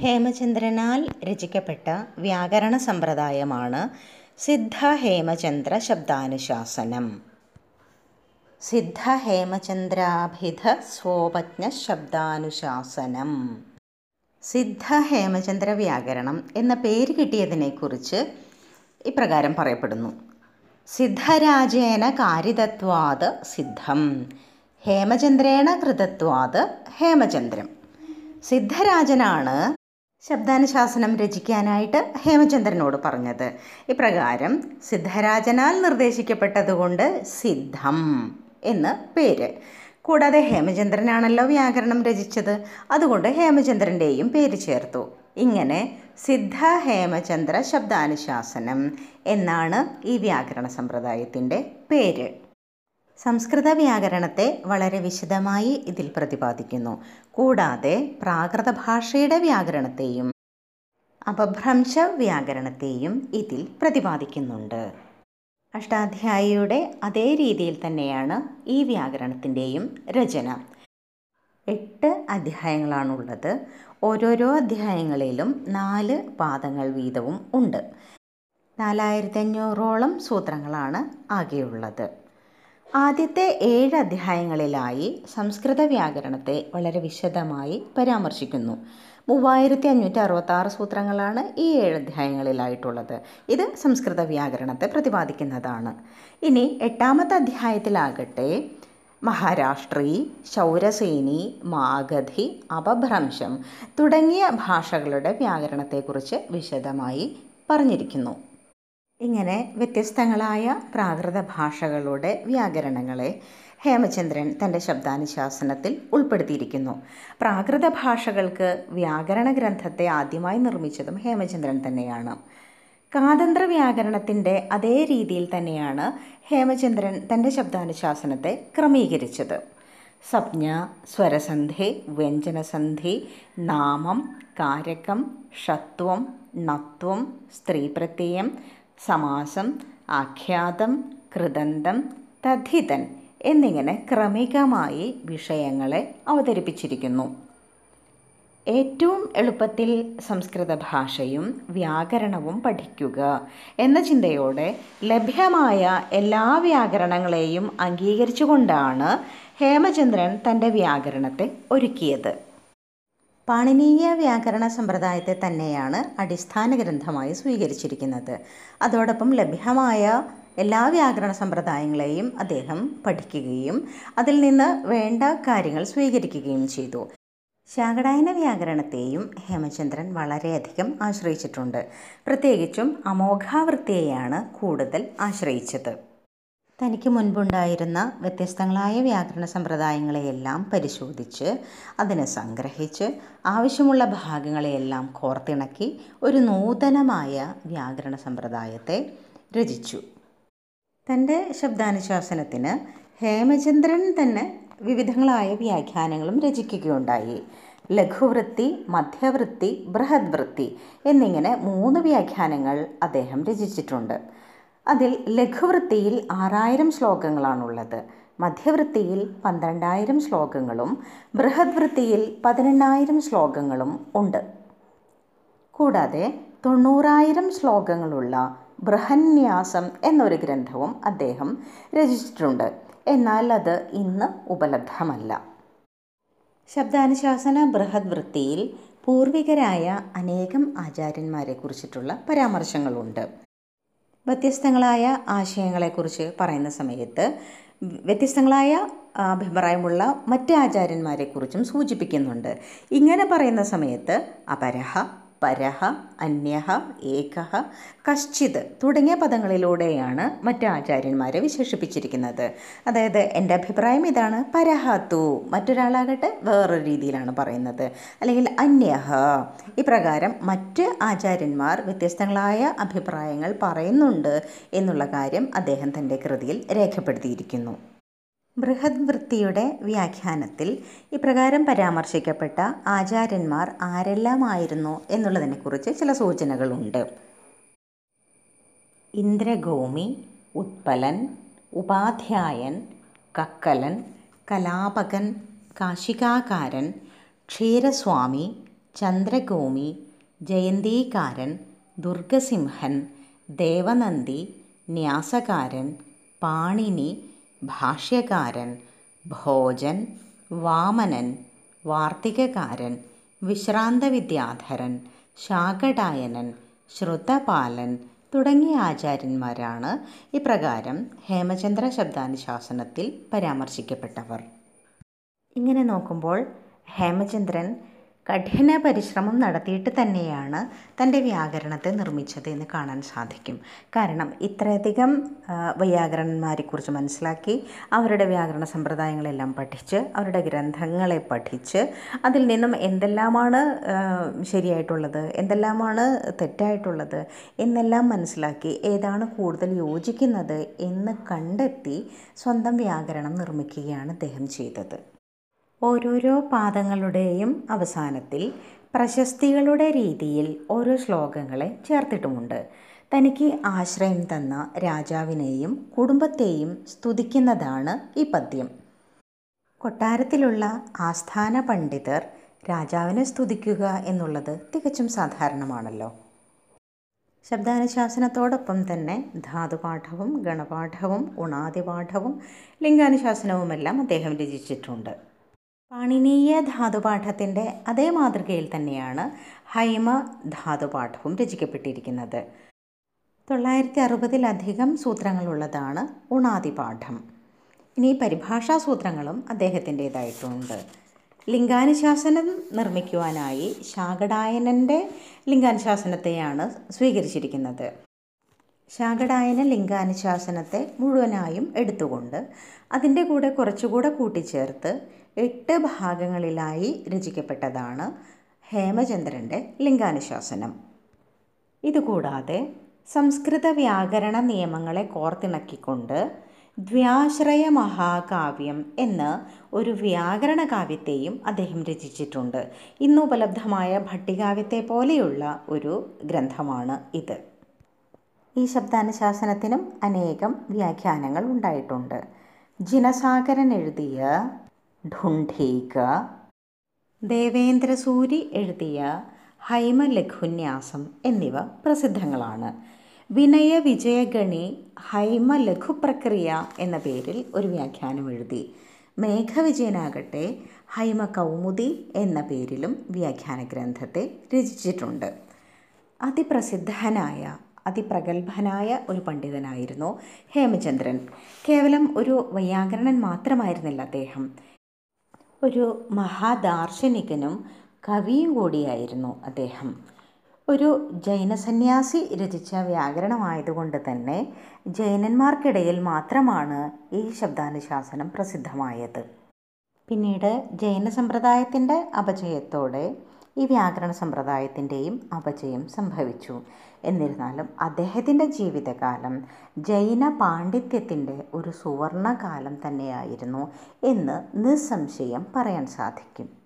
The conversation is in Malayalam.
ഹേമചന്ദ്രനാൽ രചിക്കപ്പെട്ട വ്യാകരണ സമ്പ്രദായമാണ് സിദ്ധ ഹേമചന്ദ്ര ശബ്ദാനുശാസനം. സിദ്ധ ഹേമചന്ദ്രാഭിധ സ്വോപജ്ഞ ശബ്ദാനുശാസനം. സിദ്ധ ഹേമചന്ദ്ര വ്യാകരണം എന്ന പേര് കിട്ടിയതിനെക്കുറിച്ച് ഇപ്രകാരം പറയപ്പെടുന്നു. സിദ്ധരാജേന കാരിതത്വാത് സിദ്ധം ഹേമചന്ദ്രേണ കൃതത്വാത് ഹേമചന്ദ്രം. സിദ്ധരാജനാണ് ശബ്ദാനുശാസനം രചിക്കാനായിട്ട് ഹേമചന്ദ്രനോട് പറഞ്ഞത്. ഇപ്രകാരം സിദ്ധരാജനാൽ നിർദ്ദേശിക്കപ്പെട്ടതുകൊണ്ട് സിദ്ധം എന്ന് പേര്. കൂടാതെ ഹേമചന്ദ്രനാണല്ലോ വ്യാകരണം രചിച്ചത്. അതുകൊണ്ട് ഹേമചന്ദ്രന്റെയും പേര് ചേർത്തു. ഇങ്ങനെ സിദ്ധ ഹേമചന്ദ്ര ശബ്ദാനുശാസനം എന്നാണ് ഈ വ്യാകരണ സമ്പ്രദായത്തിന്റെ പേര്. സംസ്കൃത വ്യാകരണത്തെ വളരെ വിശദമായി ഇതിൽ പ്രതിപാദിക്കുന്നു. കൂടാതെ പ്രാകൃത ഭാഷയുടെ വ്യാകരണത്തെയും അപഭ്രംശ വ്യാകരണത്തെയും ഇതിൽ പ്രതിപാദിക്കുന്നുണ്ട്. അഷ്ടാധ്യായിയുടെ അതേ രീതിയിൽ തന്നെയാണ് ഈ വ്യാകരണത്തിന്റെയും രചന. എട്ട് അധ്യായങ്ങളാണുള്ളത്. ഓരോരോ അധ്യായങ്ങളിലും നാല് പാദങ്ങൾ വീതവും ഉണ്ട്. നാലായിരത്തി അഞ്ഞൂറോളം സൂത്രങ്ങളാണ് ആകെയുള്ളത്. ആദ്യത്തെ ഏഴ് അധ്യായങ്ങളിലായി സംസ്കൃത വ്യാകരണത്തെ വളരെ വിശദമായി പരാമർശിക്കുന്നു. മൂവായിരത്തി അഞ്ഞൂറ്റി അറുപത്താറ് സൂത്രങ്ങളാണ് ഈ ഏഴ് അധ്യായങ്ങളിലായിട്ടുള്ളത്. ഇത് സംസ്കൃത വ്യാകരണത്തെ പ്രതിപാദിക്കുന്നതാണ്. ഇനി എട്ടാമത്തെ അധ്യായത്തിലാകട്ടെ. മഹാരാഷ്ട്രി ശൗരസേനി മാഗധി അപഭ്രംശം തുടങ്ങിയ ഭാഷകളുടെ വ്യാകരണത്തെക്കുറിച്ച് വിശദമായി പറഞ്ഞിരിക്കുന്നു. ഇങ്ങനെ വ്യത്യസ്തങ്ങളായ പ്രാകൃത ഭാഷകളുടെ വ്യാകരണങ്ങളെ ഹേമചന്ദ്രൻ തന്റെ ശബ്ദാനുശാസനത്തിൽ ഉൾപ്പെടുത്തിയിരിക്കുന്നു. പ്രാകൃത ഭാഷകൾക്ക് വ്യാകരണ ഗ്രന്ഥത്തെ ആദ്യമായി നിർമ്മിച്ചതും ഹേമചന്ദ്രൻ തന്നെയാണ്. കാതന്ത്ര വ്യാകരണത്തിന്റെ അതേ രീതിയിൽ തന്നെയാണ് ഹേമചന്ദ്രൻ തന്റെ ശബ്ദാനുശാസനത്തെ ക്രമീകരിച്ചത്. സംജ്ഞ സ്വരസന്ധി വ്യഞ്ജനസന്ധി നാമം കാരകം ഷത്വം നത്വം സ്ത്രീപ്രത്യയം സമാസം ആഖ്യാതം കൃതന്തം തഥിതൻ എന്നിങ്ങനെ ക്രമികമായി വിഷയങ്ങളെ അവതരിപ്പിച്ചിരിക്കുന്നു. ഏറ്റവും എളുപ്പത്തിൽ സംസ്കൃത ഭാഷയും വ്യാകരണവും പഠിക്കുക എന്ന ചിന്തയോടെ ലഭ്യമായ എല്ലാ വ്യാകരണങ്ങളെയും അംഗീകരിച്ചുകൊണ്ടാണ് ഹേമചന്ദ്രൻ തന്റെ വ്യാകരണത്തെ ഒരുക്കിയത്. പാണിനീയ വ്യാകരണ സമ്പ്രദായത്തെ തന്നെയാണ് അടിസ്ഥാന ഗ്രന്ഥമായി സ്വീകരിച്ചിരിക്കുന്നത്. അതോടൊപ്പം ലഭ്യമായ എല്ലാ വ്യാകരണ സമ്പ്രദായങ്ങളെയും അദ്ദേഹം പഠിക്കുകയും അതിൽ നിന്ന് വേണ്ട കാര്യങ്ങൾ സ്വീകരിക്കുകയും ചെയ്തു. ശാകടായന വ്യാകരണത്തെയും ഹേമചന്ദ്രൻ വളരെയധികം ആശ്രയിച്ചിട്ടുണ്ട്. പ്രത്യേകിച്ചും അമോഘാവൃത്തിയെയാണ് കൂടുതൽ ആശ്രയിച്ചത്. തനിക്ക് മുൻപുണ്ടായിരുന്ന വ്യത്യസ്തങ്ങളായ വ്യാകരണ സമ്പ്രദായങ്ങളെയെല്ലാം പരിശോധിച്ച് അതിനെ സംഗ്രഹിച്ച് ആവശ്യമുള്ള ഭാഗങ്ങളെയെല്ലാം കോർത്തിണക്കി ഒരു നൂതനമായ വ്യാകരണ സമ്പ്രദായത്തെ രചിച്ചു. തന്റെ ശബ്ദാനുശാസനത്തിന് ഹേമചന്ദ്രൻ തന്നെ വിവിധങ്ങളായ വ്യാഖ്യാനങ്ങളും രചിക്കുകയുണ്ടായി. ലഘുവൃത്തി മധ്യവൃത്തി ബൃഹദ്വൃത്തി എന്നിങ്ങനെ മൂന്ന് വ്യാഖ്യാനങ്ങൾ അദ്ദേഹം രചിച്ചിട്ടുണ്ട്. അതിൽ ലഘുവൃത്തിയിൽ ആറായിരം ശ്ലോകങ്ങളാണുള്ളത്. മധ്യവൃത്തിയിൽ പന്ത്രണ്ടായിരം ശ്ലോകങ്ങളും ബൃഹദ്വൃത്തിയിൽ പതിനെണ്ണായിരം ശ്ലോകങ്ങളും ഉണ്ട്. കൂടാതെ തൊണ്ണൂറായിരം ശ്ലോകങ്ങളുള്ള ബൃഹന്യാസം എന്നൊരു ഗ്രന്ഥവും അദ്ദേഹം രചിച്ചിട്ടുണ്ട്. എന്നാൽ അത് ഇന്ന് ഉപലബ്ധമല്ല. ശബ്ദാനുശാസന ബൃഹദ്വൃത്തിയിൽ പൂർവികരായ അനേകം ആചാര്യന്മാരെ കുറിച്ചിട്ടുള്ള പരാമർശങ്ങളുണ്ട്. വ്യത്യസ്തങ്ങളായ ആശയങ്ങളെക്കുറിച്ച് പറയുന്ന സമയത്ത് വ്യത്യസ്തങ്ങളായ അഭിപ്രായമുള്ള മറ്റ് ആചാര്യന്മാരെക്കുറിച്ചും സൂചിപ്പിക്കുന്നുണ്ട്. ഇങ്ങനെ പറയുന്ന സമയത്ത് അപരഹ പരഹ അന്യഹ ഏകഹ കശ്ചിത് തുടങ്ങിയ പദങ്ങളിലൂടെയാണ് മറ്റു ആചാര്യന്മാരെ വിശേഷിപ്പിച്ചിരിക്കുന്നത്. അതായത് എന്റെ അഭിപ്രായം ഇതാണ്. പരഹത്തു മറ്റൊരാളാകട്ടെ വേറൊരു രീതിയിലാണ് പറയുന്നത്. അല്ലെങ്കിൽ അന്യഹ. ഇപ്രകാരം മറ്റ് ആചാര്യന്മാർ വ്യത്യസ്തങ്ങളായ അഭിപ്രായങ്ങൾ പറയുന്നുണ്ട് എന്നുള്ള കാര്യം അദ്ദേഹം തന്റെ കൃതിയിൽ രേഖപ്പെടുത്തിയിരിക്കുന്നു. ബൃഹദ് വൃത്തിയുടെ വ്യാഖ്യാനത്തിൽ ഇപ്രകാരം പരാമർശിക്കപ്പെട്ട ആചാര്യന്മാർ ആരെല്ലാമായിരുന്നു എന്നുള്ളതിനെക്കുറിച്ച് ചില സൂചനകളുണ്ട്. ഇന്ദ്രഗോമി ഉത്പലൻ ഉപാധ്യായൻ കക്കലൻ കലാപകൻ കാശികാകാരൻ ക്ഷീരസ്വാമി ചന്ദ്രഗോമി ജയന്തീകാരൻ ദുർഗസിംഹൻ ദേവനന്ദി ന്യാസകാരൻ പാണിനി ഭാഷ്യകാരൻ ഭോജൻ വാമനൻ വാർത്തികകാരൻ വിശ്രാന്ത വിദ്യാധരൻ ശാകടായനൻ ശ്രുതപാലൻ തുടങ്ങിയ ആചാര്യന്മാരാണ് ഇപ്രകാരം ഹേമചന്ദ്ര ശബ്ദാനുശാസനത്തിൽ പരാമർശിക്കപ്പെട്ടവർ. ഇങ്ങനെ നോക്കുമ്പോൾ ഹേമചന്ദ്രൻ കഠിന പരിശ്രമം നടത്തിയിട്ട് തന്നെയാണ് തന്റെ വ്യാകരണത്തെ നിർമ്മിച്ചത് എന്ന് കാണാൻ സാധിക്കും. കാരണം ഇത്രയധികം വൈയാകരണന്മാരെക്കുറിച്ച് മനസ്സിലാക്കി അവരുടെ വ്യാകരണ സമ്പ്രദായങ്ങളെല്ലാം പഠിച്ച് അവരുടെ ഗ്രന്ഥങ്ങളെ പഠിച്ച് അതിൽ നിന്നും എന്തെല്ലാമാണ് ശരിയായിട്ടുള്ളത് എന്തെല്ലാമാണ് തെറ്റായിട്ടുള്ളത് എന്നെല്ലാം മനസ്സിലാക്കി ഏതാണ് കൂടുതൽ യോജിക്കുന്നത് എന്ന് കണ്ടെത്തി സ്വന്തം വ്യാകരണം നിർമ്മിക്കുകയാണ് അദ്ദേഹം ചെയ്തത്. ഓരോരോ പാദങ്ങളുടെയും അവസാനത്തിൽ പ്രശസ്തികളുടെ രീതിയിൽ ഓരോ ശ്ലോകങ്ങളെ ചേർത്തിട്ടുമുണ്ട്. തനിക്ക് ആശ്രയം തന്ന രാജാവിനെയും കുടുംബത്തെയും സ്തുതിക്കുന്നതാണ് ഈ പദ്യം. കൊട്ടാരത്തിലുള്ള ആസ്ഥാന പണ്ഡിതർ രാജാവിനെ സ്തുതിക്കുക എന്നുള്ളത് തികച്ചും സാധാരണമാണല്ലോ. ശബ്ദാനുശാസനത്തോടൊപ്പം തന്നെ ധാതുപാഠവും ഗണപാഠവും ഉണാതിപാഠവും ലിംഗാനുശാസനവുമെല്ലാം അദ്ദേഹം രചിച്ചിട്ടുണ്ട്. പാണിനീയ ധാതുപാഠത്തിന്റെ അതേ മാതൃകയിൽ തന്നെയാണ് ഹൈമ ധാതുപാഠവും രചിക്കപ്പെട്ടിരിക്കുന്നത്. തൊള്ളായിരത്തി അറുപതിലധികം സൂത്രങ്ങളുള്ളതാണ് ഉണാദിപാഠം. ഇനി പരിഭാഷാ സൂത്രങ്ങളും അദ്ദേഹത്തിന്റേതായിട്ടുണ്ട്. ലിംഗാനുശാസനം നിർമ്മിക്കുവാനായി ശാകടായനന്റെ ലിംഗാനുശാസനത്തെയാണ് സ്വീകരിച്ചിരിക്കുന്നത്. ശാകടായന ലിംഗാനുശാസനത്തെ മുഴുവനായും എടുത്തുകൊണ്ട് അതിന്റെ കൂടെ കുറച്ചുകൂടെ കൂട്ടിച്ചേർത്ത് എട്ട് ഭാഗങ്ങളിലായി രചിക്കപ്പെട്ടതാണ് ഹേമചന്ദ്രന്റെ ലിംഗാനുശാസനം. ഇതുകൂടാതെ സംസ്കൃത വ്യാകരണ നിയമങ്ങളെ കോർത്തിണക്കിക്കൊണ്ട് ദ്വ്യാശ്രയ മഹാകാവ്യം എന്ന് ഒരു വ്യാകരണ കാവ്യത്തെയും അദ്ദേഹം രചിച്ചിട്ടുണ്ട്. ഇന്ന് ഉപലബ്ധമായ ഭട്ടികാവ്യത്തെ പോലെയുള്ള ഒരു ഗ്രന്ഥമാണ് ഇത്. ഈ ശബ്ദാനുശാസനത്തിനും അനേകം വ്യാഖ്യാനങ്ങൾ ഉണ്ടായിട്ടുണ്ട്. ജിനസാഗരൻ എഴുതിയ ഢുണ്ഠീക ദേവേന്ദ്രസൂരി എഴുതിയ ഹൈമലഘുന്യാസം എന്നിവ പ്രസിദ്ധങ്ങളാണ്. വിനയ വിജയഗണി ഹൈമലഘുപ്രക്രിയ എന്ന പേരിൽ ഒരു വ്യാഖ്യാനം എഴുതി. മേഘവിജയനാകട്ടെ ഹൈമ കൗമുദി എന്ന പേരിലും വ്യാഖ്യാന ഗ്രന്ഥത്തെ രചിച്ചിട്ടുണ്ട്. അതിപ്രസിദ്ധനായ അതിപ്രഗത്ഭനായ ഒരു പണ്ഡിതനായിരുന്നു ഹേമചന്ദ്രൻ. കേവലം ഒരു വൈയാകരണൻ മാത്രമായിരുന്നില്ല അദ്ദേഹം. ഒരു മഹാദാർശനികനും കവിയും കൂടിയായിരുന്നു അദ്ദേഹം. ഒരു ജൈനസന്യാസി രചിച്ച വ്യാകരണമായതുകൊണ്ട് തന്നെ ജൈനന്മാർക്കിടയിൽ മാത്രമാണ് ഈ ശബ്ദാനുശാസനം പ്രസിദ്ധമായത്. പിന്നീട് ജൈന സമ്പ്രദായത്തിന്റെ അപജയത്തോടെ ഈ വ്യാകരണ സമ്പ്രദായത്തിന്റെയും അപജയം സംഭവിച്ചു. എന്നിരുന്നാലും അദ്ദേഹത്തിന്റെ ജീവിതകാലം ജൈന പാണ്ഡിത്യത്തിന്റെ ഒരു സുവർണകാലം തന്നെയായിരുന്നു എന്ന് നിസ്സംശയം പറയാൻ സാധിക്കും.